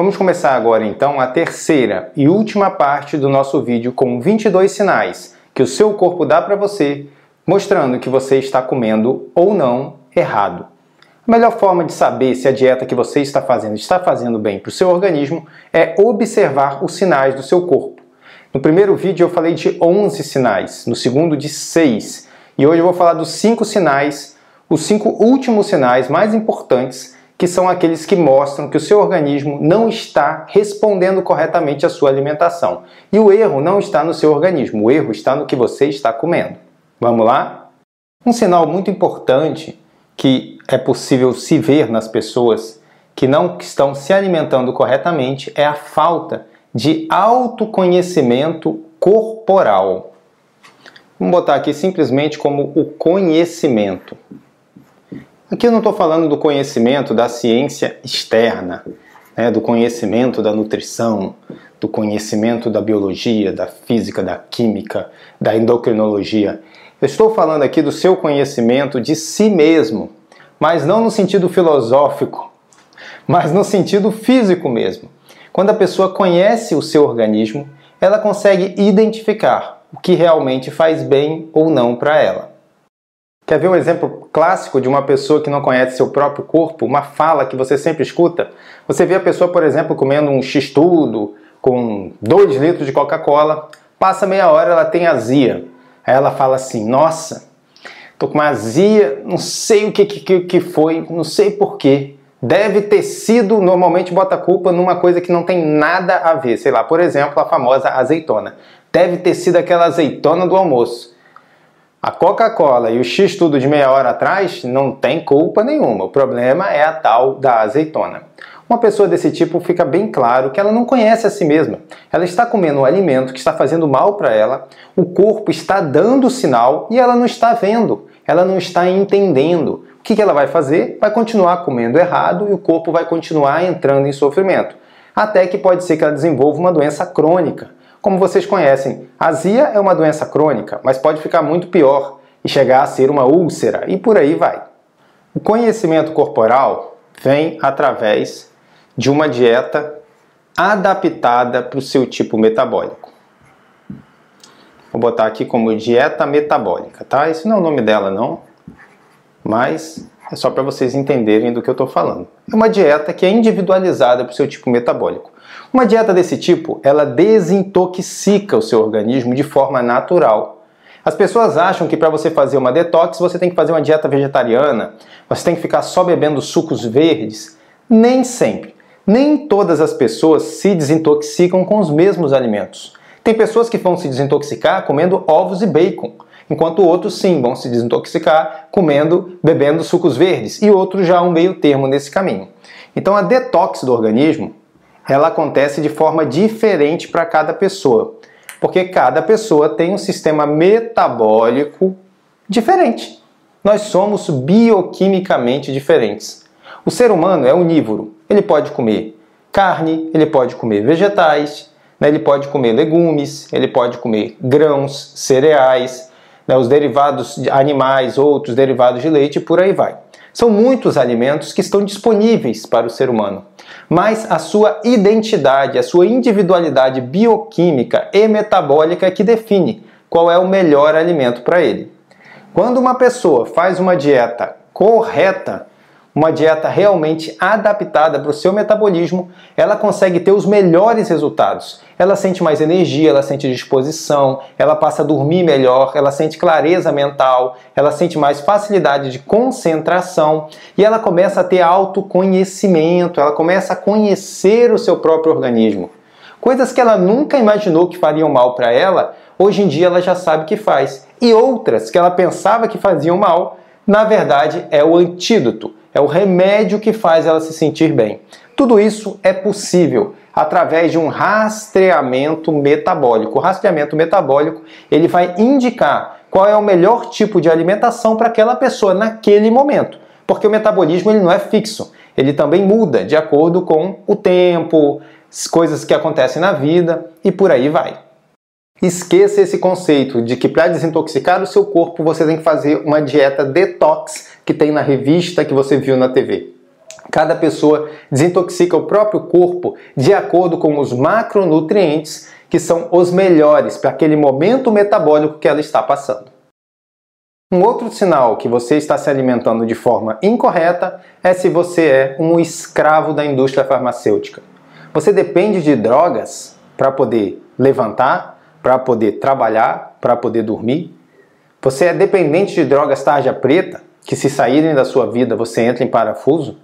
Vamos começar agora então a terceira e última parte do nosso vídeo com 22 sinais que o seu corpo dá para você, mostrando que você está comendo ou não errado. A melhor forma de saber se a dieta que você está fazendo está fazendo bem para o seu organismo é observar os sinais do seu corpo. No primeiro vídeo eu falei de 11 sinais, no segundo de 6, e hoje eu vou falar dos 5 sinais, os 5 últimos sinais mais importantes que são aqueles que mostram que o seu organismo não está respondendo corretamente à sua alimentação. E o erro não está no seu organismo, o erro está no que você está comendo. Vamos lá? Um sinal muito importante que é possível se ver nas pessoas que não estão se alimentando corretamente é a falta de autoconhecimento corporal. Vamos botar aqui simplesmente como o conhecimento. Aqui eu não estou falando do conhecimento da ciência externa, né, do conhecimento da nutrição, do conhecimento da biologia, da física, da química, da endocrinologia. Eu estou falando aqui do seu conhecimento de si mesmo, mas não no sentido filosófico, mas no sentido físico mesmo. Quando a pessoa conhece o seu organismo, ela consegue identificar o que realmente faz bem ou não para ela. Quer ver um exemplo clássico de uma pessoa que não conhece seu próprio corpo? Uma fala que você sempre escuta? Você vê a pessoa, por exemplo, comendo um x-tudo com 2 litros de Coca-Cola, passa meia hora ela tem azia. Aí ela fala assim: Nossa, tô com uma azia, não sei o que, que, que foi, não sei porquê. Deve ter sido, normalmente bota a culpa numa coisa que não tem nada a ver. Sei lá, por exemplo, a famosa azeitona. Deve ter sido aquela azeitona do almoço. A Coca-Cola e o X tudo de meia hora atrás não tem culpa nenhuma. O problema é a tal da azeitona. Uma pessoa desse tipo fica bem claro que ela não conhece a si mesma. Ela está comendo um alimento que está fazendo mal para ela, o corpo está dando sinal e ela não está vendo, ela não está entendendo. O que ela vai fazer? Vai continuar comendo errado e o corpo vai continuar entrando em sofrimento. Até que pode ser que ela desenvolva uma doença crônica como vocês conhecem, azia é uma doença crônica, mas pode ficar muito pior e chegar a ser uma úlcera e por aí vai. O conhecimento corporal vem através de uma dieta adaptada para o seu tipo metabólico. Vou botar aqui como dieta metabólica, tá? Esse não é o nome dela, não, mas é só para vocês entenderem do que eu estou falando. É uma dieta que é individualizada para o seu tipo metabólico. Uma dieta desse tipo, ela desintoxica o seu organismo de forma natural. As pessoas acham que para você fazer uma detox, você tem que fazer uma dieta vegetariana, você tem que ficar só bebendo sucos verdes. Nem sempre. Nem todas as pessoas se desintoxicam com os mesmos alimentos. Tem pessoas que vão se desintoxicar comendo ovos e bacon, enquanto outros sim vão se desintoxicar comendo, bebendo sucos verdes, e outros já um meio termo nesse caminho. Então a detox do organismo ela acontece de forma diferente para cada pessoa, porque cada pessoa tem um sistema metabólico diferente. Nós somos bioquimicamente diferentes. O ser humano é onívoro. Ele pode comer carne, ele pode comer vegetais, né? ele pode comer legumes, ele pode comer grãos, cereais, né? os derivados de animais, outros derivados de leite e por aí vai. São muitos alimentos que estão disponíveis para o ser humano mas a sua identidade, a sua individualidade bioquímica e metabólica é que define qual é o melhor alimento para ele. Quando uma pessoa faz uma dieta correta, uma dieta realmente adaptada para o seu metabolismo, ela consegue ter os melhores resultados. Ela sente mais energia, ela sente disposição, ela passa a dormir melhor, ela sente clareza mental, ela sente mais facilidade de concentração e ela começa a ter autoconhecimento, ela começa a conhecer o seu próprio organismo. Coisas que ela nunca imaginou que fariam mal para ela, hoje em dia ela já sabe que faz. E outras que ela pensava que faziam mal, na verdade é o antídoto é o remédio que faz ela se sentir bem. Tudo isso é possível através de um rastreamento metabólico. O rastreamento metabólico ele vai indicar qual é o melhor tipo de alimentação para aquela pessoa naquele momento, porque o metabolismo ele não é fixo, ele também muda de acordo com o tempo, coisas que acontecem na vida e por aí vai. Esqueça esse conceito de que para desintoxicar o seu corpo você tem que fazer uma dieta detox que tem na revista que você viu na TV. Cada pessoa desintoxica o próprio corpo de acordo com os macronutrientes que são os melhores para aquele momento metabólico que ela está passando. Um outro sinal que você está se alimentando de forma incorreta é se você é um escravo da indústria farmacêutica. Você depende de drogas para poder levantar, para poder trabalhar, para poder dormir. Você é dependente de drogas tarja preta, que se saírem da sua vida você entra em parafuso.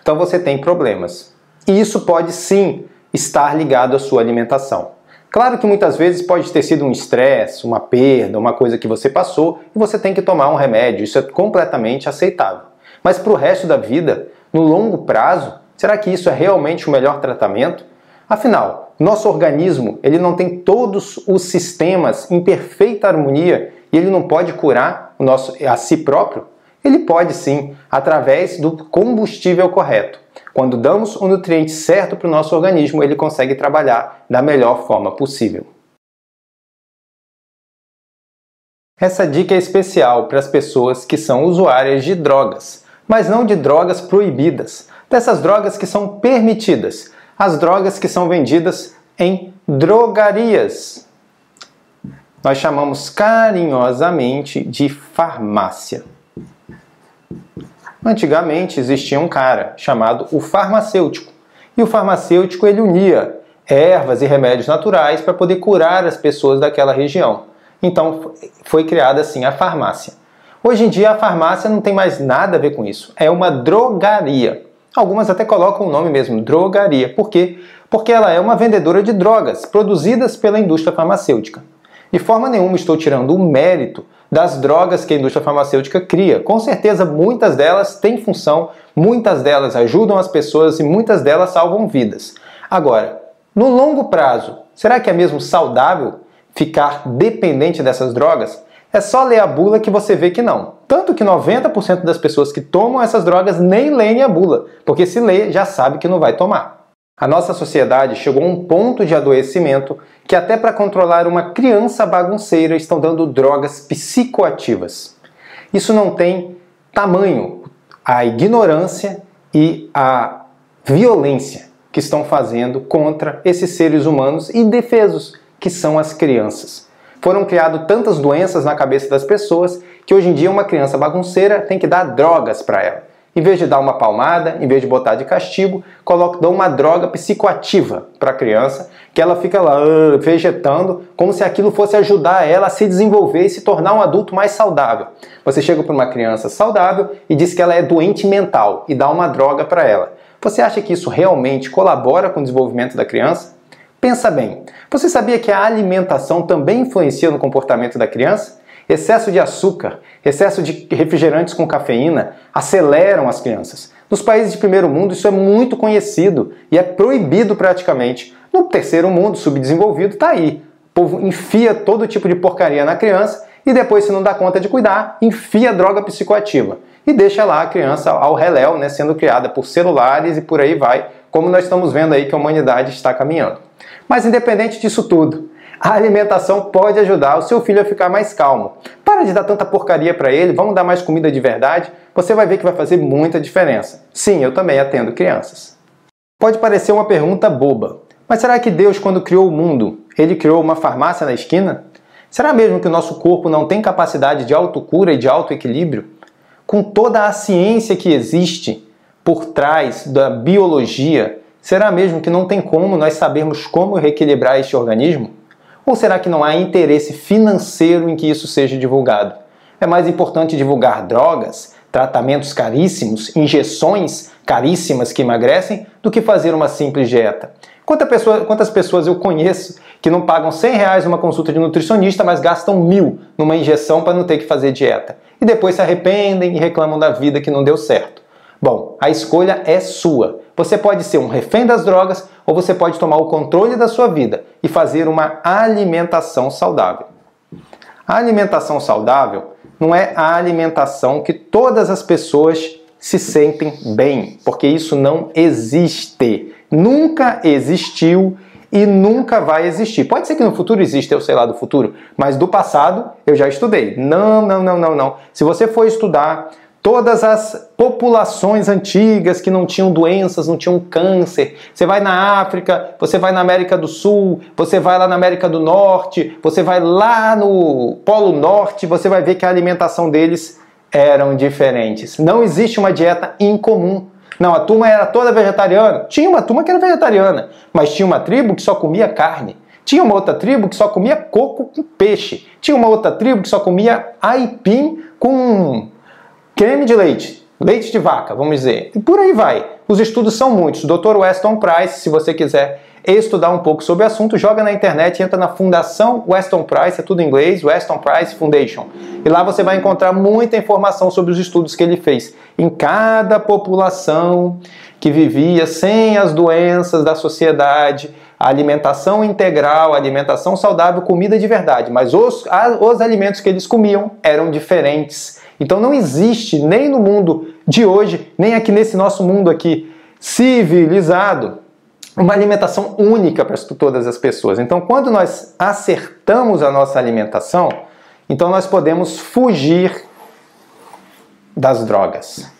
Então você tem problemas. E isso pode sim estar ligado à sua alimentação. Claro que muitas vezes pode ter sido um estresse, uma perda, uma coisa que você passou e você tem que tomar um remédio. Isso é completamente aceitável. Mas para o resto da vida, no longo prazo, será que isso é realmente o melhor tratamento? Afinal, nosso organismo ele não tem todos os sistemas em perfeita harmonia e ele não pode curar o nosso, a si próprio? Ele pode sim, através do combustível correto. Quando damos o nutriente certo para o nosso organismo, ele consegue trabalhar da melhor forma possível. Essa dica é especial para as pessoas que são usuárias de drogas, mas não de drogas proibidas, dessas drogas que são permitidas, as drogas que são vendidas em drogarias. Nós chamamos carinhosamente de farmácia. Antigamente existia um cara chamado o farmacêutico. E o farmacêutico ele unia ervas e remédios naturais para poder curar as pessoas daquela região. Então foi criada assim a farmácia. Hoje em dia a farmácia não tem mais nada a ver com isso. É uma drogaria. Algumas até colocam o nome mesmo, drogaria. Por quê? Porque ela é uma vendedora de drogas produzidas pela indústria farmacêutica. De forma nenhuma estou tirando o mérito das drogas que a indústria farmacêutica cria. Com certeza, muitas delas têm função, muitas delas ajudam as pessoas e muitas delas salvam vidas. Agora, no longo prazo, será que é mesmo saudável ficar dependente dessas drogas? É só ler a bula que você vê que não. Tanto que 90% das pessoas que tomam essas drogas nem leem a bula, porque se lê já sabe que não vai tomar. A nossa sociedade chegou a um ponto de adoecimento que, até para controlar uma criança bagunceira, estão dando drogas psicoativas. Isso não tem tamanho, a ignorância e a violência que estão fazendo contra esses seres humanos indefesos, que são as crianças. Foram criadas tantas doenças na cabeça das pessoas que hoje em dia uma criança bagunceira tem que dar drogas para ela. Em vez de dar uma palmada, em vez de botar de castigo, coloca, dá uma droga psicoativa para a criança, que ela fica lá uh, vegetando, como se aquilo fosse ajudar ela a se desenvolver e se tornar um adulto mais saudável. Você chega para uma criança saudável e diz que ela é doente mental e dá uma droga para ela. Você acha que isso realmente colabora com o desenvolvimento da criança? Pensa bem. Você sabia que a alimentação também influencia no comportamento da criança? Excesso de açúcar, excesso de refrigerantes com cafeína aceleram as crianças. Nos países de primeiro mundo isso é muito conhecido e é proibido praticamente. No terceiro mundo, subdesenvolvido, está aí. O povo enfia todo tipo de porcaria na criança e depois, se não dá conta de cuidar, enfia droga psicoativa e deixa lá a criança ao reléu, né, sendo criada por celulares e por aí vai, como nós estamos vendo aí que a humanidade está caminhando. Mas independente disso tudo, a alimentação pode ajudar o seu filho a ficar mais calmo. Para de dar tanta porcaria para ele, vamos dar mais comida de verdade. Você vai ver que vai fazer muita diferença. Sim, eu também atendo crianças. Pode parecer uma pergunta boba, mas será que Deus, quando criou o mundo, ele criou uma farmácia na esquina? Será mesmo que o nosso corpo não tem capacidade de autocura e de autoequilíbrio? Com toda a ciência que existe por trás da biologia, será mesmo que não tem como nós sabermos como reequilibrar este organismo? Ou será que não há interesse financeiro em que isso seja divulgado? É mais importante divulgar drogas, tratamentos caríssimos, injeções caríssimas que emagrecem, do que fazer uma simples dieta. Quantas pessoas, quantas pessoas eu conheço que não pagam 100 reais numa consulta de nutricionista, mas gastam mil numa injeção para não ter que fazer dieta? E depois se arrependem e reclamam da vida que não deu certo. Bom, a escolha é sua. Você pode ser um refém das drogas ou você pode tomar o controle da sua vida e fazer uma alimentação saudável. A alimentação saudável não é a alimentação que todas as pessoas se sentem bem, porque isso não existe. Nunca existiu e nunca vai existir. Pode ser que no futuro exista, eu sei lá do futuro, mas do passado eu já estudei. Não, não, não, não, não. Se você for estudar todas as populações antigas que não tinham doenças, não tinham câncer. Você vai na África, você vai na América do Sul, você vai lá na América do Norte, você vai lá no Polo Norte, você vai ver que a alimentação deles eram diferentes. Não existe uma dieta incomum. Não, a turma era toda vegetariana. Tinha uma turma que era vegetariana, mas tinha uma tribo que só comia carne. Tinha uma outra tribo que só comia coco com peixe. Tinha uma outra tribo que só comia aipim com creme de leite, leite de vaca, vamos dizer. E por aí vai. Os estudos são muitos. Dr. Weston Price, se você quiser estudar um pouco sobre o assunto, joga na internet, entra na Fundação Weston Price, é tudo em inglês, Weston Price Foundation. E lá você vai encontrar muita informação sobre os estudos que ele fez. Em cada população que vivia sem as doenças da sociedade, alimentação integral, alimentação saudável, comida de verdade, mas os, os alimentos que eles comiam eram diferentes. Então não existe nem no mundo de hoje, nem aqui nesse nosso mundo aqui civilizado, uma alimentação única para todas as pessoas. Então, quando nós acertamos a nossa alimentação, então nós podemos fugir das drogas.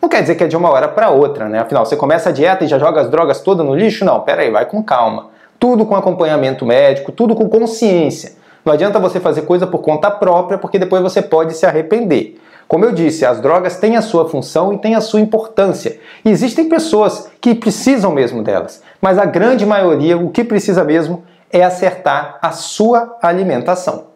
Não quer dizer que é de uma hora para outra, né? Afinal, você começa a dieta e já joga as drogas todas no lixo? Não, pera aí, vai com calma. Tudo com acompanhamento médico, tudo com consciência. Não adianta você fazer coisa por conta própria, porque depois você pode se arrepender. Como eu disse, as drogas têm a sua função e têm a sua importância. E existem pessoas que precisam mesmo delas, mas a grande maioria o que precisa mesmo é acertar a sua alimentação.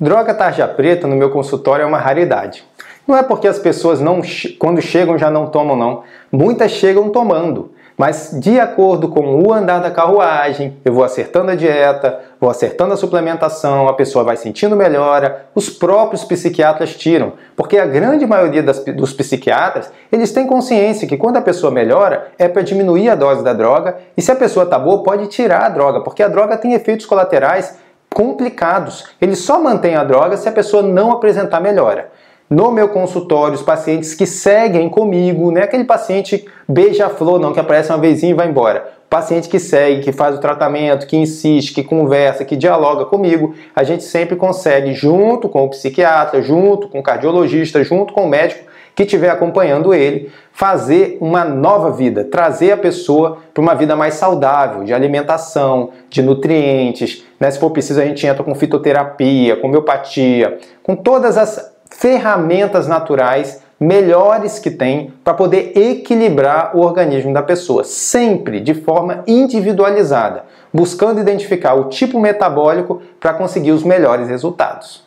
Droga tarja preta no meu consultório é uma raridade. Não é porque as pessoas não quando chegam já não tomam não. Muitas chegam tomando. Mas de acordo com o andar da carruagem, eu vou acertando a dieta, vou acertando a suplementação, a pessoa vai sentindo melhora, os próprios psiquiatras tiram, porque a grande maioria das, dos psiquiatras, eles têm consciência que quando a pessoa melhora é para diminuir a dose da droga, e se a pessoa tá boa, pode tirar a droga, porque a droga tem efeitos colaterais complicados. Ele só mantém a droga se a pessoa não apresentar melhora no meu consultório, os pacientes que seguem comigo, não é aquele paciente beija-flor, não, que aparece uma vezinha e vai embora. O paciente que segue, que faz o tratamento, que insiste, que conversa, que dialoga comigo, a gente sempre consegue, junto com o psiquiatra, junto com o cardiologista, junto com o médico que estiver acompanhando ele, fazer uma nova vida, trazer a pessoa para uma vida mais saudável, de alimentação, de nutrientes. Né? Se for preciso, a gente entra com fitoterapia, com homeopatia, com todas as ferramentas naturais melhores que tem para poder equilibrar o organismo da pessoa, sempre de forma individualizada, buscando identificar o tipo metabólico para conseguir os melhores resultados.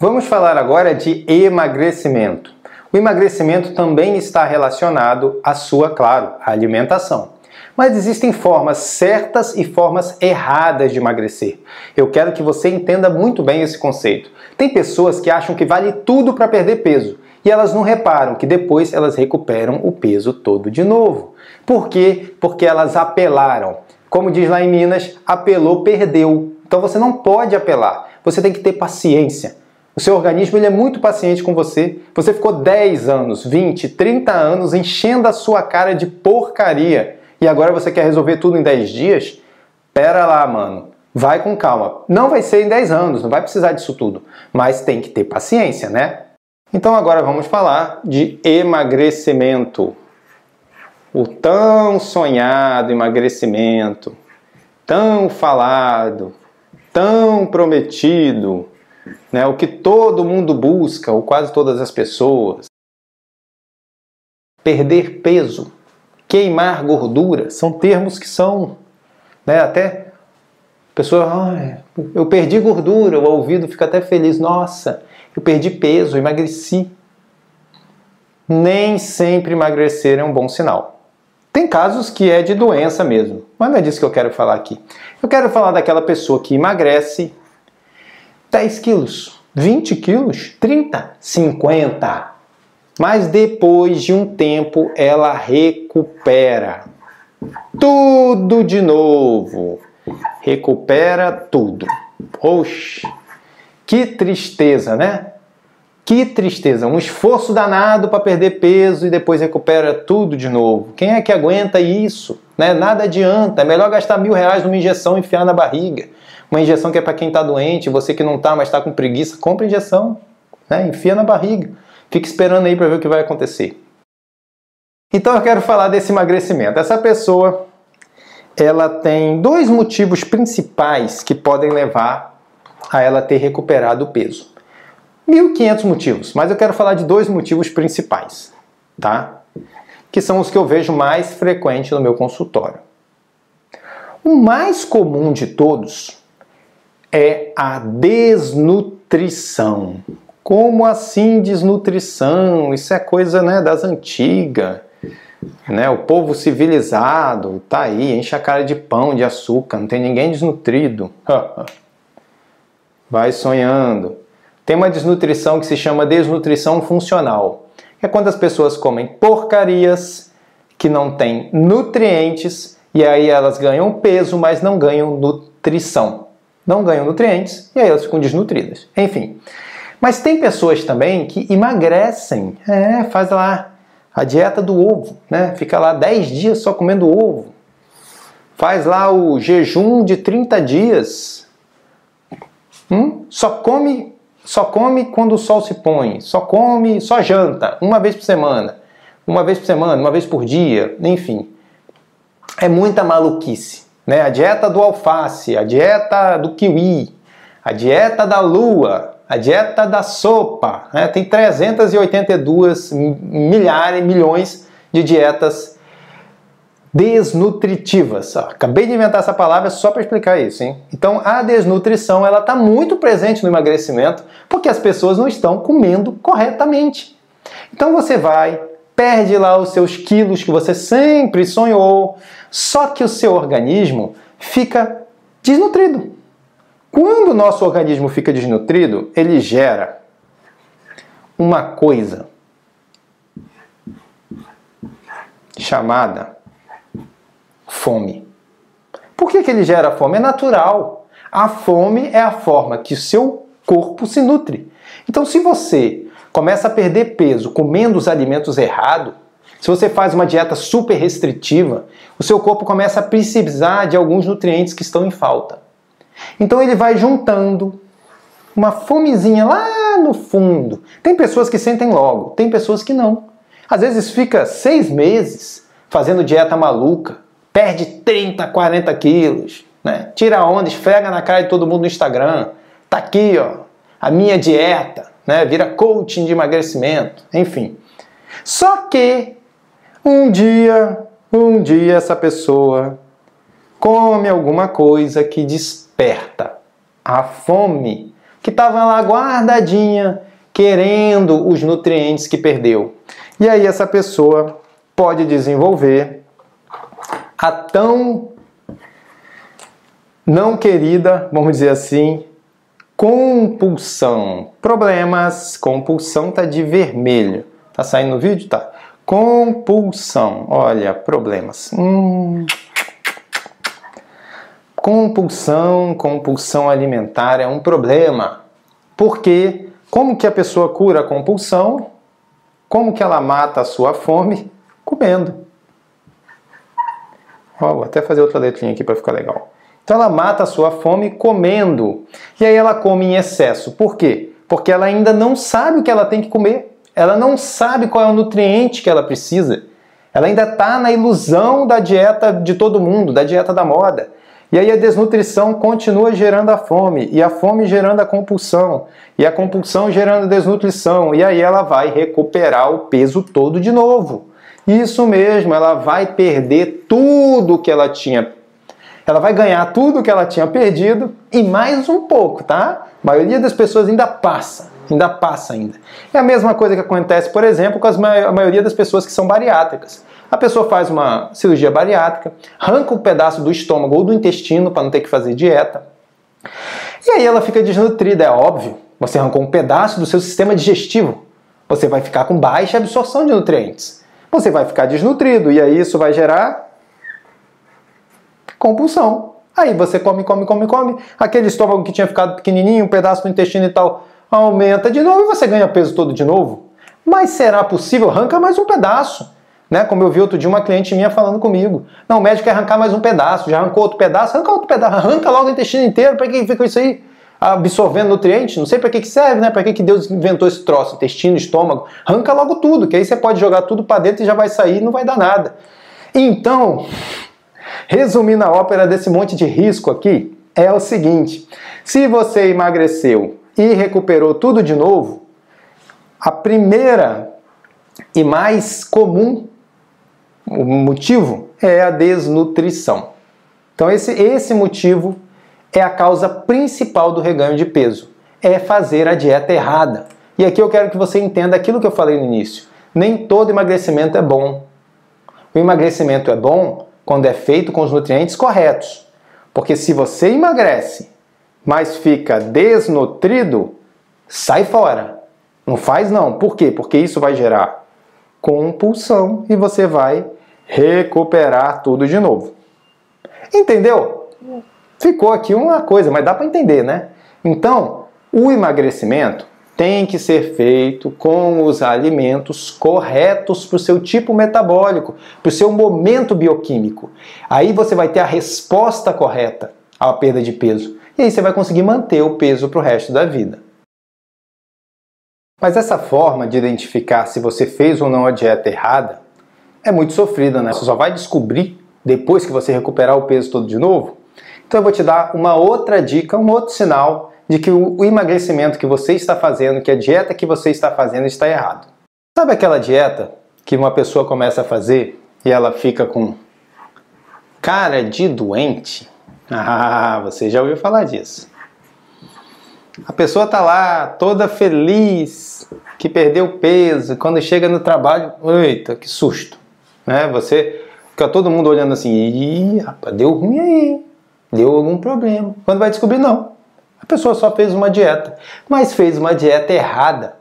Vamos falar agora de emagrecimento. O emagrecimento também está relacionado à sua, claro, alimentação. Mas existem formas certas e formas erradas de emagrecer. Eu quero que você entenda muito bem esse conceito. Tem pessoas que acham que vale tudo para perder peso e elas não reparam que depois elas recuperam o peso todo de novo. Por quê? Porque elas apelaram. Como diz lá em Minas, apelou, perdeu. Então você não pode apelar. Você tem que ter paciência. O seu organismo ele é muito paciente com você. Você ficou 10 anos, 20, 30 anos enchendo a sua cara de porcaria e agora você quer resolver tudo em 10 dias? Pera lá, mano. Vai com calma. Não vai ser em 10 anos, não vai precisar disso tudo. Mas tem que ter paciência, né? Então agora vamos falar de emagrecimento. O tão sonhado emagrecimento, tão falado, tão prometido, né? o que todo mundo busca, ou quase todas as pessoas. Perder peso queimar gordura, são termos que são, né, até pessoa, ah, eu perdi gordura, o ouvido fica até feliz, nossa, eu perdi peso, emagreci. Nem sempre emagrecer é um bom sinal. Tem casos que é de doença mesmo, mas não é disso que eu quero falar aqui. Eu quero falar daquela pessoa que emagrece 10 quilos, 20 quilos, 30, 50, mas depois de um tempo ela recupera tudo de novo. Recupera tudo. Oxe, que tristeza, né? Que tristeza, um esforço danado para perder peso e depois recupera tudo de novo. Quem é que aguenta isso? Né? Nada adianta, é melhor gastar mil reais numa injeção e enfiar na barriga. Uma injeção que é para quem está doente, você que não está, mas está com preguiça, compra injeção. né? enfia na barriga, fica esperando aí para ver o que vai acontecer. Então eu quero falar desse emagrecimento. Essa pessoa, ela tem dois motivos principais que podem levar a ela ter recuperado o peso. 1.500 motivos, mas eu quero falar de dois motivos principais, tá? Que são os que eu vejo mais frequente no meu consultório. O mais comum de todos é a desnutrição. Como assim desnutrição? Isso é coisa né, das antigas. Né? O povo civilizado tá aí, enche a cara de pão, de açúcar, não tem ninguém desnutrido. Vai sonhando. Tem uma desnutrição que se chama desnutrição funcional. É quando as pessoas comem porcarias que não têm nutrientes e aí elas ganham peso, mas não ganham nutrição. Não ganham nutrientes e aí elas ficam desnutridas. Enfim. Mas tem pessoas também que emagrecem. É, faz lá a dieta do ovo, né? Fica lá 10 dias só comendo ovo. Faz lá o jejum de 30 dias. Hum? Só come, só come quando o sol se põe. Só come, só janta uma vez por semana. Uma vez por semana, uma vez por dia, enfim. É muita maluquice, né? A dieta do alface, a dieta do kiwi, a dieta da lua, a dieta da sopa. Né? Tem 382 milhares, milhões de dietas desnutritivas. acabei de inventar essa palavra só para explicar isso, hein? Então, a desnutrição ela está muito presente no emagrecimento porque as pessoas não estão comendo corretamente. Então, você vai, perde lá os seus quilos que você sempre sonhou, só que o seu organismo fica desnutrido. Quando o nosso organismo fica desnutrido, ele gera uma coisa chamada fome. Por que, que ele gera fome? É natural. A fome é a forma que o seu corpo se nutre. Então, se você começa a perder peso comendo os alimentos errados, se você faz uma dieta super restritiva, o seu corpo começa a precisar de alguns nutrientes que estão em falta. Então ele vai juntando uma fomezinha lá no fundo. Tem pessoas que sentem logo, tem pessoas que não. Às vezes fica seis meses fazendo dieta maluca, perde 30, 40 quilos, né? tira onda, esfrega na cara de todo mundo no Instagram. Tá aqui, ó, a minha dieta, né? Vira coaching de emagrecimento, enfim. Só que um dia, um dia essa pessoa come alguma coisa que desperta a fome que estava lá guardadinha, querendo os nutrientes que perdeu. E aí essa pessoa pode desenvolver a tão não querida, vamos dizer assim, compulsão. Problemas, compulsão tá de vermelho. Tá saindo no vídeo? Tá. Compulsão. Olha, problemas. Hum. Compulsão, compulsão alimentar é um problema. Porque como que a pessoa cura a compulsão? Como que ela mata a sua fome? Comendo. Ó, vou até fazer outra letrinha aqui para ficar legal. Então ela mata a sua fome comendo. E aí ela come em excesso. Por quê? Porque ela ainda não sabe o que ela tem que comer. Ela não sabe qual é o nutriente que ela precisa. Ela ainda está na ilusão da dieta de todo mundo, da dieta da moda. E aí a desnutrição continua gerando a fome, e a fome gerando a compulsão, e a compulsão gerando a desnutrição, e aí ela vai recuperar o peso todo de novo. Isso mesmo, ela vai perder tudo que ela tinha. Ela vai ganhar tudo que ela tinha perdido e mais um pouco, tá? A maioria das pessoas ainda passa, ainda passa ainda. É a mesma coisa que acontece, por exemplo, com as, a maioria das pessoas que são bariátricas. A pessoa faz uma cirurgia bariátrica, arranca um pedaço do estômago ou do intestino para não ter que fazer dieta. E aí ela fica desnutrida, é óbvio. Você arrancou um pedaço do seu sistema digestivo. Você vai ficar com baixa absorção de nutrientes. Você vai ficar desnutrido e aí isso vai gerar compulsão. Aí você come, come, come, come. Aquele estômago que tinha ficado pequenininho, um pedaço do intestino e tal, aumenta de novo e você ganha peso todo de novo. Mas será possível? Arranca mais um pedaço. Né? Como eu vi outro dia uma cliente minha falando comigo. Não, o médico quer arrancar mais um pedaço, já arrancou outro pedaço, arranca outro pedaço, arranca logo o intestino inteiro, para que fica isso aí? absorvendo nutrientes, não sei para que, que serve, né? Para que, que Deus inventou esse troço, intestino, estômago. Arranca logo tudo, que aí você pode jogar tudo para dentro e já vai sair e não vai dar nada. Então, resumindo a ópera desse monte de risco aqui, é o seguinte: se você emagreceu e recuperou tudo de novo, a primeira e mais comum motivo é a desnutrição. Então esse, esse motivo é a causa principal do reganho de peso. É fazer a dieta errada. E aqui eu quero que você entenda aquilo que eu falei no início. Nem todo emagrecimento é bom. O emagrecimento é bom quando é feito com os nutrientes corretos. Porque se você emagrece, mas fica desnutrido, sai fora. Não faz não. Por quê? Porque isso vai gerar compulsão e você vai recuperar tudo de novo. Entendeu? Ficou aqui uma coisa, mas dá para entender, né? Então, o emagrecimento tem que ser feito com os alimentos corretos para o seu tipo metabólico, para o seu momento bioquímico. Aí você vai ter a resposta correta à perda de peso. E aí você vai conseguir manter o peso para o resto da vida. Mas essa forma de identificar se você fez ou não a dieta errada é muito sofrida, né? Você só vai descobrir depois que você recuperar o peso todo de novo. Então eu vou te dar uma outra dica, um outro sinal de que o emagrecimento que você está fazendo, que a dieta que você está fazendo está errado. Sabe aquela dieta que uma pessoa começa a fazer e ela fica com cara de doente? Ah, você já ouviu falar disso. A pessoa tá lá toda feliz que perdeu peso, quando chega no trabalho, eita, que susto né? Você fica todo mundo olhando assim, ih, rapaz, deu ruim aí, deu algum problema. Quando vai descobrir, não. A pessoa só fez uma dieta, mas fez uma dieta errada.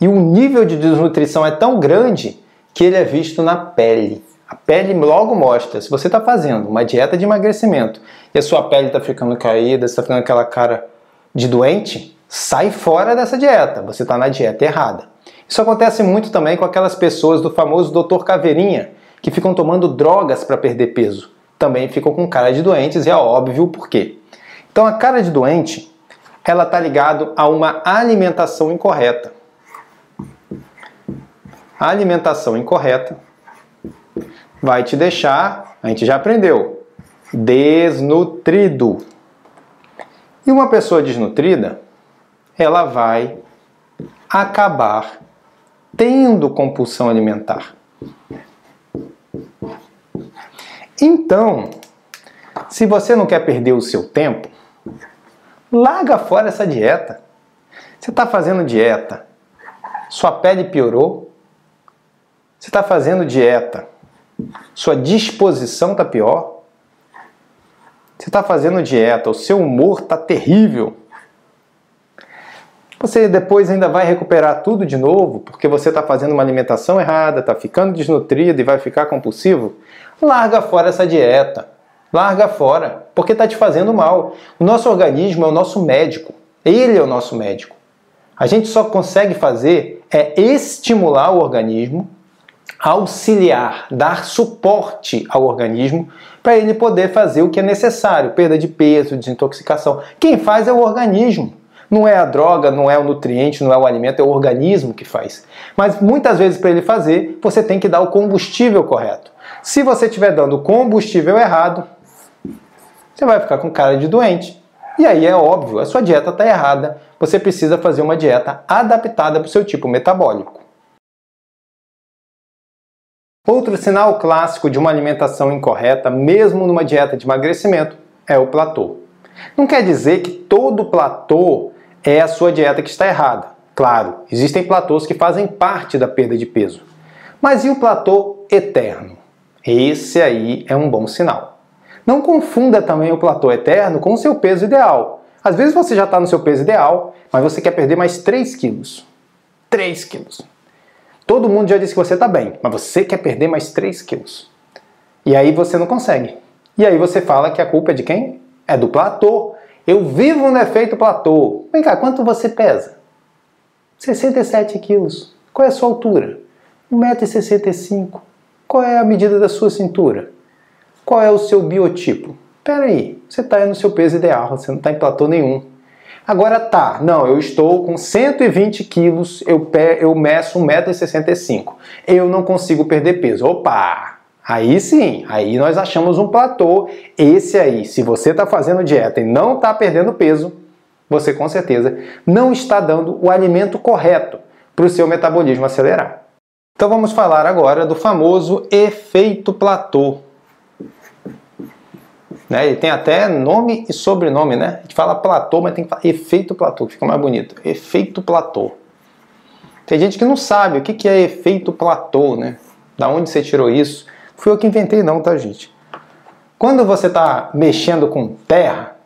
E o nível de desnutrição é tão grande que ele é visto na pele. A pele logo mostra. Se você está fazendo uma dieta de emagrecimento e a sua pele está ficando caída, está ficando aquela cara de doente, sai fora dessa dieta. Você está na dieta errada. Isso acontece muito também com aquelas pessoas do famoso Dr. Caveirinha, que ficam tomando drogas para perder peso. Também ficam com cara de doentes e é óbvio o porquê. Então a cara de doente, ela está ligado a uma alimentação incorreta. A alimentação incorreta vai te deixar, a gente já aprendeu, desnutrido. E uma pessoa desnutrida, ela vai acabar tendo compulsão alimentar. Então, se você não quer perder o seu tempo, larga fora essa dieta. Você está fazendo dieta, sua pele piorou, você está fazendo dieta, sua disposição está pior, você está fazendo dieta, o seu humor está terrível, você depois ainda vai recuperar tudo de novo porque você está fazendo uma alimentação errada, está ficando desnutrido e vai ficar compulsivo. Larga fora essa dieta. Larga fora, porque está te fazendo mal. O nosso organismo é o nosso médico. Ele é o nosso médico. A gente só consegue fazer é estimular o organismo, auxiliar, dar suporte ao organismo para ele poder fazer o que é necessário, perda de peso, desintoxicação. Quem faz é o organismo. Não é a droga, não é o nutriente, não é o alimento, é o organismo que faz. Mas muitas vezes para ele fazer, você tem que dar o combustível correto. Se você estiver dando combustível errado, você vai ficar com cara de doente. E aí é óbvio, a sua dieta está errada. Você precisa fazer uma dieta adaptada para o seu tipo metabólico. Outro sinal clássico de uma alimentação incorreta, mesmo numa dieta de emagrecimento, é o platô. Não quer dizer que todo platô é a sua dieta que está errada. Claro, existem platôs que fazem parte da perda de peso. Mas e o platô eterno? Esse aí é um bom sinal. Não confunda também o platô eterno com o seu peso ideal. Às vezes você já está no seu peso ideal, mas você quer perder mais 3 quilos. 3 quilos. Todo mundo já disse que você está bem, mas você quer perder mais 3 quilos. E aí você não consegue. E aí você fala que a culpa é de quem? É do platô. Eu vivo no efeito platô. Vem cá, quanto você pesa? 67 quilos. Qual é a sua altura? 1,65m. Qual é a medida da sua cintura? Qual é o seu biotipo? Espera aí, você está no seu peso ideal, você não está em platô nenhum. Agora tá, não, eu estou com 120 quilos, eu, eu meço 1,65m. Eu não consigo perder peso. Opa! Aí sim, aí nós achamos um platô. Esse aí, se você está fazendo dieta e não está perdendo peso, você com certeza não está dando o alimento correto para o seu metabolismo acelerar. Então vamos falar agora do famoso efeito platô. Né? Ele tem até nome e sobrenome, né? A gente fala platô, mas tem que falar efeito platô, que fica mais bonito. Efeito platô. Tem gente que não sabe o que é efeito platô, né? Da onde você tirou isso? Fui eu que inventei, não, tá, gente? Quando você está mexendo com terra,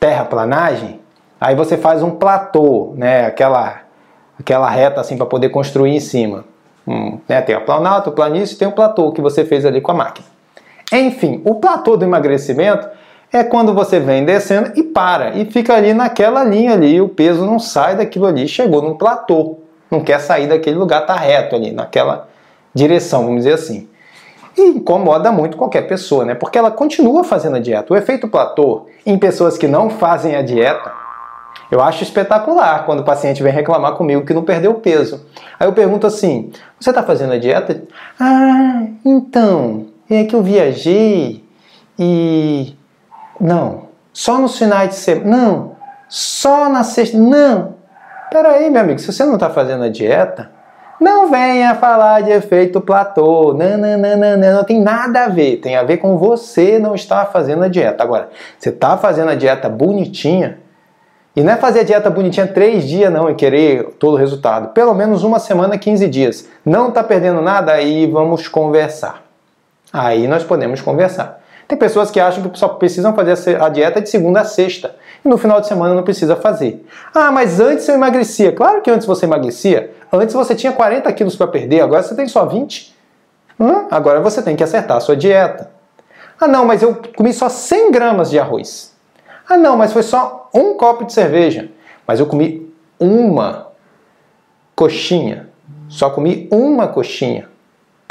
terraplanagem, aí você faz um platô, né? Aquela, aquela reta assim para poder construir em cima. Hum, né? Tem a planalto, planície tem o platô que você fez ali com a máquina. Enfim, o platô do emagrecimento é quando você vem descendo e para e fica ali naquela linha ali, o peso não sai daquilo ali, chegou no platô, não quer sair daquele lugar, tá reto ali, naquela direção, vamos dizer assim. E incomoda muito qualquer pessoa, né? Porque ela continua fazendo a dieta. O efeito platô em pessoas que não fazem a dieta, eu acho espetacular quando o paciente vem reclamar comigo que não perdeu peso. Aí eu pergunto assim: você está fazendo a dieta? Ah, então, é que eu viajei e. Não, só nos finais de semana. Não, só na sexta. Não! Peraí, meu amigo, se você não está fazendo a dieta, não venha falar de efeito platô. Não, não, não, não, não, não tem nada a ver. Tem a ver com você não estar fazendo a dieta. Agora, você está fazendo a dieta bonitinha, e não é fazer a dieta bonitinha três dias, não, e querer todo o resultado. Pelo menos uma semana, 15 dias. Não está perdendo nada, aí vamos conversar. Aí nós podemos conversar. Tem pessoas que acham que só precisam fazer a dieta de segunda a sexta e no final de semana não precisa fazer. Ah, mas antes eu emagrecia. Claro que antes você emagrecia. Antes você tinha 40 quilos para perder, agora você tem só 20. Hum? Agora você tem que acertar a sua dieta. Ah, não, mas eu comi só 100 gramas de arroz. Ah, não, mas foi só um copo de cerveja. Mas eu comi uma coxinha. Só comi uma coxinha.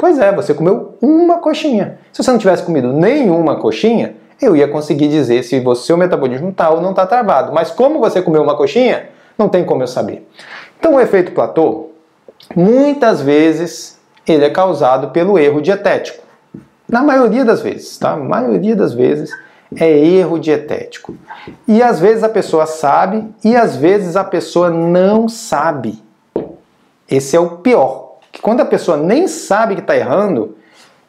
Pois é, você comeu uma coxinha. Se você não tivesse comido nenhuma coxinha, eu ia conseguir dizer se o seu metabolismo está ou não está travado. Mas como você comeu uma coxinha, não tem como eu saber. Então o efeito platô, muitas vezes, ele é causado pelo erro dietético. Na maioria das vezes, tá? Na maioria das vezes é erro dietético. E às vezes a pessoa sabe e às vezes a pessoa não sabe. Esse é o pior que quando a pessoa nem sabe que está errando,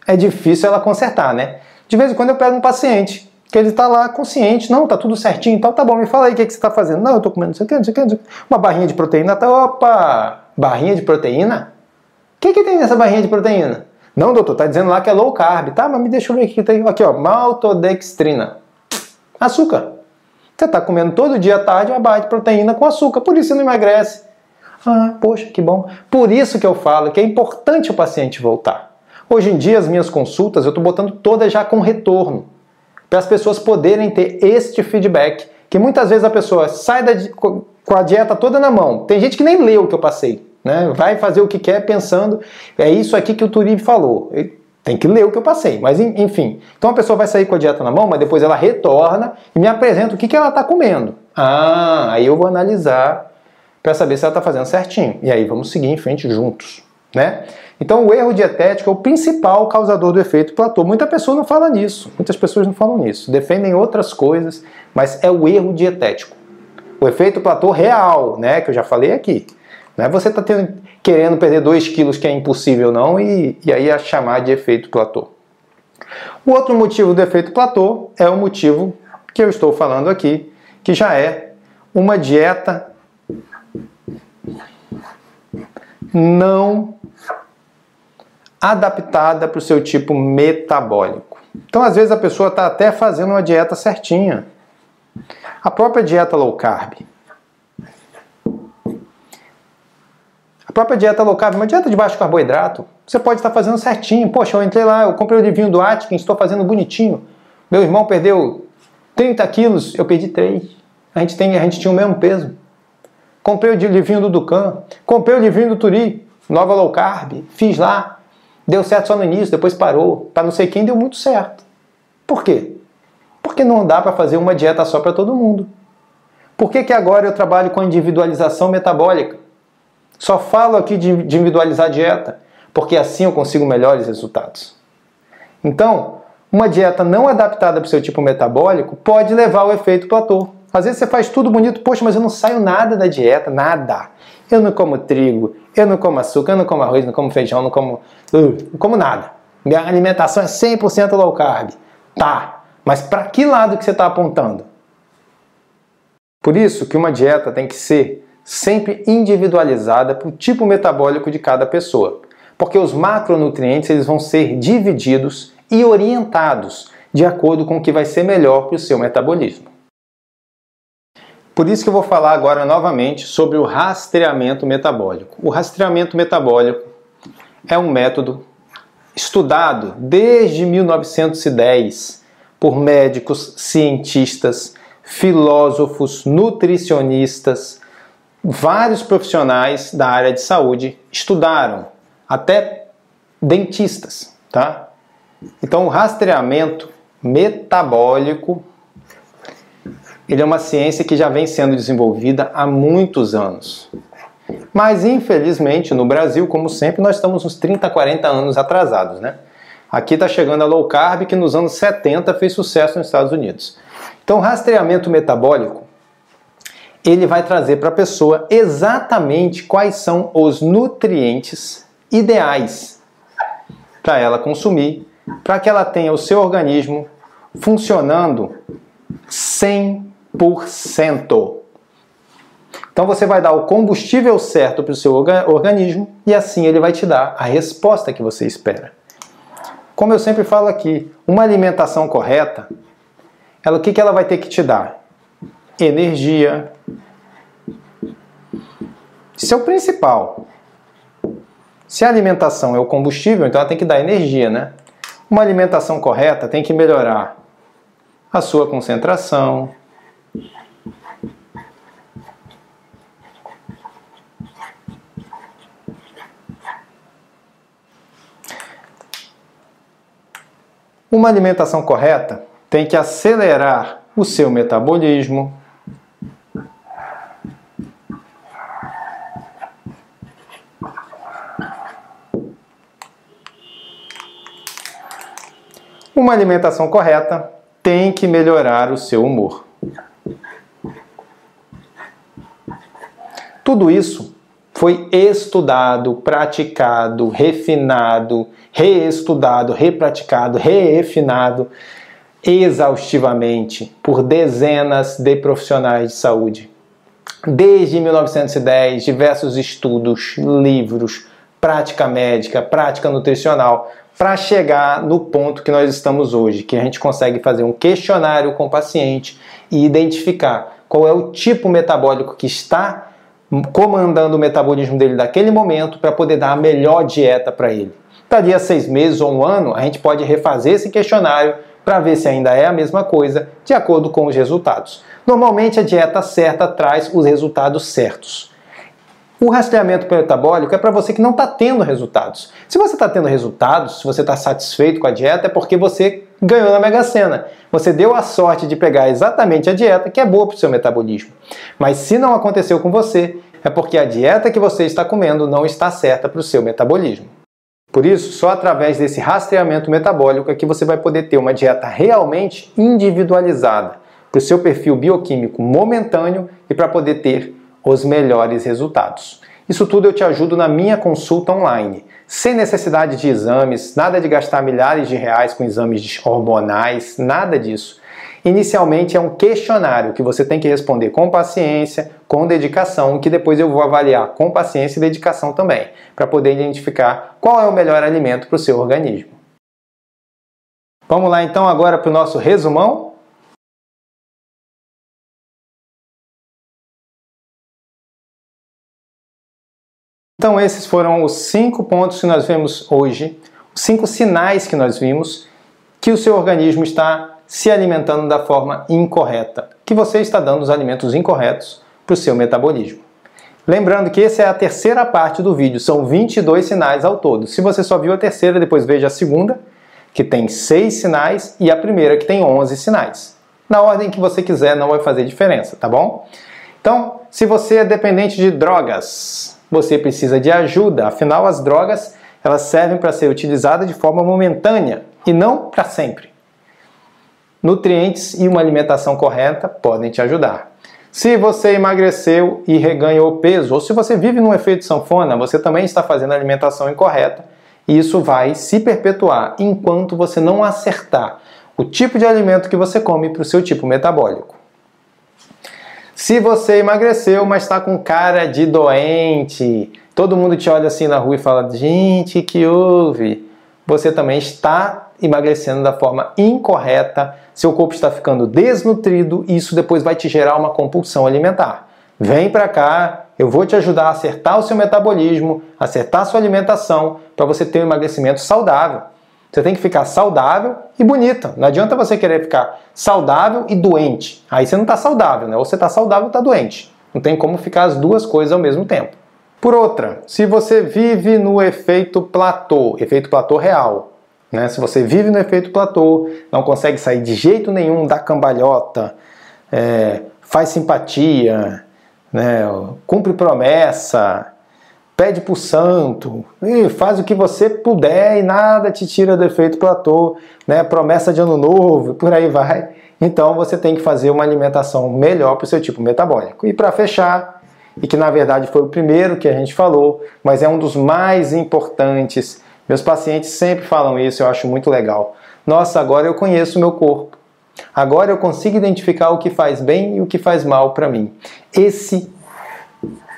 é difícil ela consertar, né? De vez em quando eu pego um paciente que ele está lá consciente, não, tá tudo certinho, então tá bom, me fala aí o que, que você está fazendo. Não, eu estou comendo não sei o que, não sei o que, não sei o que. Uma barrinha de proteína, tá, opa, barrinha de proteína? O que, que tem nessa barrinha de proteína? Não, doutor, tá dizendo lá que é low carb, tá? Mas me deixa eu ver que tem. Aqui, ó, maltodextrina. Açúcar. Você está comendo todo dia à tarde uma barra de proteína com açúcar, por isso você não emagrece. Ah, poxa, que bom. Por isso que eu falo que é importante o paciente voltar. Hoje em dia, as minhas consultas eu estou botando todas já com retorno, para as pessoas poderem ter este feedback. Que muitas vezes a pessoa sai da, com a dieta toda na mão. Tem gente que nem leu o que eu passei. Né? Vai fazer o que quer pensando, é isso aqui que o Turib falou. Tem que ler o que eu passei, mas enfim. Então a pessoa vai sair com a dieta na mão, mas depois ela retorna e me apresenta o que, que ela está comendo. Ah, aí eu vou analisar para saber se ela está fazendo certinho. E aí vamos seguir em frente juntos. Né? Então o erro dietético é o principal causador do efeito platô. Muita pessoa não fala nisso, muitas pessoas não falam nisso, defendem outras coisas, mas é o erro dietético. O efeito platô real, né, que eu já falei aqui. Não é você está querendo perder 2 quilos que é impossível não e, e aí a chamar de efeito platô. O outro motivo do efeito platô é o motivo que eu estou falando aqui, que já é uma dieta não adaptada para o seu tipo metabólico. Então, às vezes, a pessoa está até fazendo uma dieta certinha. A própria dieta low carb. A própria dieta low carb, uma dieta de baixo carboidrato, você pode estar fazendo certinho. Poxa, eu entrei lá, eu comprei o livrinho do Atkins, estou fazendo bonitinho. Meu irmão perdeu 30 quilos, eu perdi 3. A gente, tem, a gente tinha o mesmo peso. Comprei o livrinho do Ducan, comprei o livrinho do Turi, Nova Low Carb, fiz lá. Deu certo só no início, depois parou. Para não sei quem deu muito certo. Por quê? Porque não dá para fazer uma dieta só para todo mundo. Por que, que agora eu trabalho com individualização metabólica? Só falo aqui de individualizar a dieta, porque assim eu consigo melhores resultados. Então, uma dieta não adaptada para o seu tipo metabólico pode levar ao efeito platô. Às vezes você faz tudo bonito, poxa, mas eu não saio nada da dieta, nada. Eu não como trigo, eu não como açúcar, eu não como arroz, não como feijão, não como, uh, não como nada. Minha alimentação é 100% low carb. Tá, mas para que lado que você está apontando? Por isso que uma dieta tem que ser sempre individualizada para o tipo metabólico de cada pessoa. Porque os macronutrientes eles vão ser divididos e orientados de acordo com o que vai ser melhor para o seu metabolismo. Por isso que eu vou falar agora novamente sobre o rastreamento metabólico. O rastreamento metabólico é um método estudado desde 1910 por médicos, cientistas, filósofos, nutricionistas, vários profissionais da área de saúde estudaram, até dentistas, tá? Então, o rastreamento metabólico ele é uma ciência que já vem sendo desenvolvida há muitos anos. Mas, infelizmente, no Brasil, como sempre, nós estamos uns 30, 40 anos atrasados, né? Aqui está chegando a low carb, que nos anos 70 fez sucesso nos Estados Unidos. Então, rastreamento metabólico, ele vai trazer para a pessoa exatamente quais são os nutrientes ideais para ela consumir, para que ela tenha o seu organismo funcionando 100%. Então você vai dar o combustível certo para o seu organismo e assim ele vai te dar a resposta que você espera. Como eu sempre falo aqui, uma alimentação correta, ela, o que, que ela vai ter que te dar? Energia. Isso é o principal. Se a alimentação é o combustível, então ela tem que dar energia, né? Uma alimentação correta tem que melhorar a sua concentração, Uma alimentação correta tem que acelerar o seu metabolismo, Uma alimentação correta tem que melhorar o seu humor. Tudo isso foi estudado, praticado, refinado, reestudado, repraticado, refinado exaustivamente por dezenas de profissionais de saúde. Desde 1910, diversos estudos, livros, prática médica, prática nutricional, para chegar no ponto que nós estamos hoje, que a gente consegue fazer um questionário com o paciente e identificar qual é o tipo metabólico que está comandando o metabolismo dele naquele momento para poder dar a melhor dieta para ele. Daria seis meses ou um ano, a gente pode refazer esse questionário para ver se ainda é a mesma coisa, de acordo com os resultados. Normalmente a dieta certa traz os resultados certos. O rastreamento metabólico é para você que não está tendo resultados. Se você está tendo resultados, se você está satisfeito com a dieta, é porque você ganhou na Mega Sena. Você deu a sorte de pegar exatamente a dieta que é boa para o seu metabolismo. Mas se não aconteceu com você, é porque a dieta que você está comendo não está certa para o seu metabolismo. Por isso, só através desse rastreamento metabólico é que você vai poder ter uma dieta realmente individualizada para o seu perfil bioquímico momentâneo e para poder ter os melhores resultados. Isso tudo eu te ajudo na minha consulta online, sem necessidade de exames, nada de gastar milhares de reais com exames hormonais, nada disso. Inicialmente é um questionário que você tem que responder com paciência, com dedicação, que depois eu vou avaliar com paciência e dedicação também, para poder identificar qual é o melhor alimento para o seu organismo. Vamos lá então agora para o nosso resumão? Então, esses foram os cinco pontos que nós vimos hoje, os cinco sinais que nós vimos que o seu organismo está se alimentando da forma incorreta, que você está dando os alimentos incorretos para o seu metabolismo. Lembrando que essa é a terceira parte do vídeo, são 22 sinais ao todo. Se você só viu a terceira, depois veja a segunda, que tem seis sinais, e a primeira, que tem 11 sinais. na ordem que você quiser, não vai fazer diferença, tá bom? Então, se você é dependente de drogas, você precisa de ajuda, afinal as drogas, elas servem para ser utilizadas de forma momentânea e não para sempre. Nutrientes e uma alimentação correta podem te ajudar. Se você emagreceu e reganhou peso, ou se você vive num efeito sanfona, você também está fazendo alimentação incorreta e isso vai se perpetuar enquanto você não acertar o tipo de alimento que você come para o seu tipo metabólico. Se você emagreceu, mas está com cara de doente, todo mundo te olha assim na rua e fala: gente, que houve? Você também está emagrecendo da forma incorreta, seu corpo está ficando desnutrido e isso depois vai te gerar uma compulsão alimentar. Vem para cá, eu vou te ajudar a acertar o seu metabolismo, acertar a sua alimentação para você ter um emagrecimento saudável. Você tem que ficar saudável e bonita. Não adianta você querer ficar saudável e doente. Aí você não está saudável, né? Ou você está saudável ou está doente. Não tem como ficar as duas coisas ao mesmo tempo. Por outra, se você vive no efeito platô, efeito platô real, né? Se você vive no efeito platô, não consegue sair de jeito nenhum da cambalhota, é, faz simpatia, né? cumpre promessa, pede para o santo, faz o que você puder e nada te tira do efeito platô, né? promessa de ano novo, por aí vai. Então você tem que fazer uma alimentação melhor para o seu tipo metabólico. E para fechar, e que na verdade foi o primeiro que a gente falou, mas é um dos mais importantes meus pacientes sempre falam isso, eu acho muito legal. Nossa, agora eu conheço o meu corpo. Agora eu consigo identificar o que faz bem e o que faz mal para mim. Esse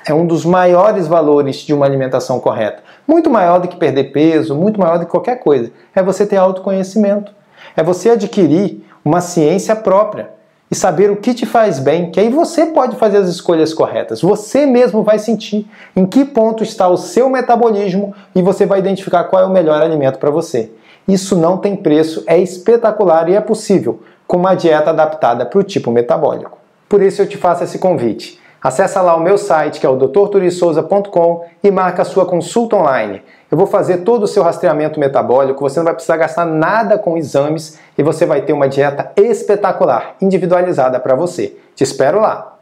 é um dos maiores valores de uma alimentação correta. Muito maior do que perder peso, muito maior do que qualquer coisa. É você ter autoconhecimento. É você adquirir uma ciência própria e saber o que te faz bem, que aí você pode fazer as escolhas corretas. Você mesmo vai sentir em que ponto está o seu metabolismo e você vai identificar qual é o melhor alimento para você. Isso não tem preço, é espetacular e é possível com uma dieta adaptada para o tipo metabólico. Por isso eu te faço esse convite. Acesse lá o meu site, que é o drturisouza.com e marca a sua consulta online. Eu vou fazer todo o seu rastreamento metabólico, você não vai precisar gastar nada com exames e você vai ter uma dieta espetacular, individualizada para você. Te espero lá!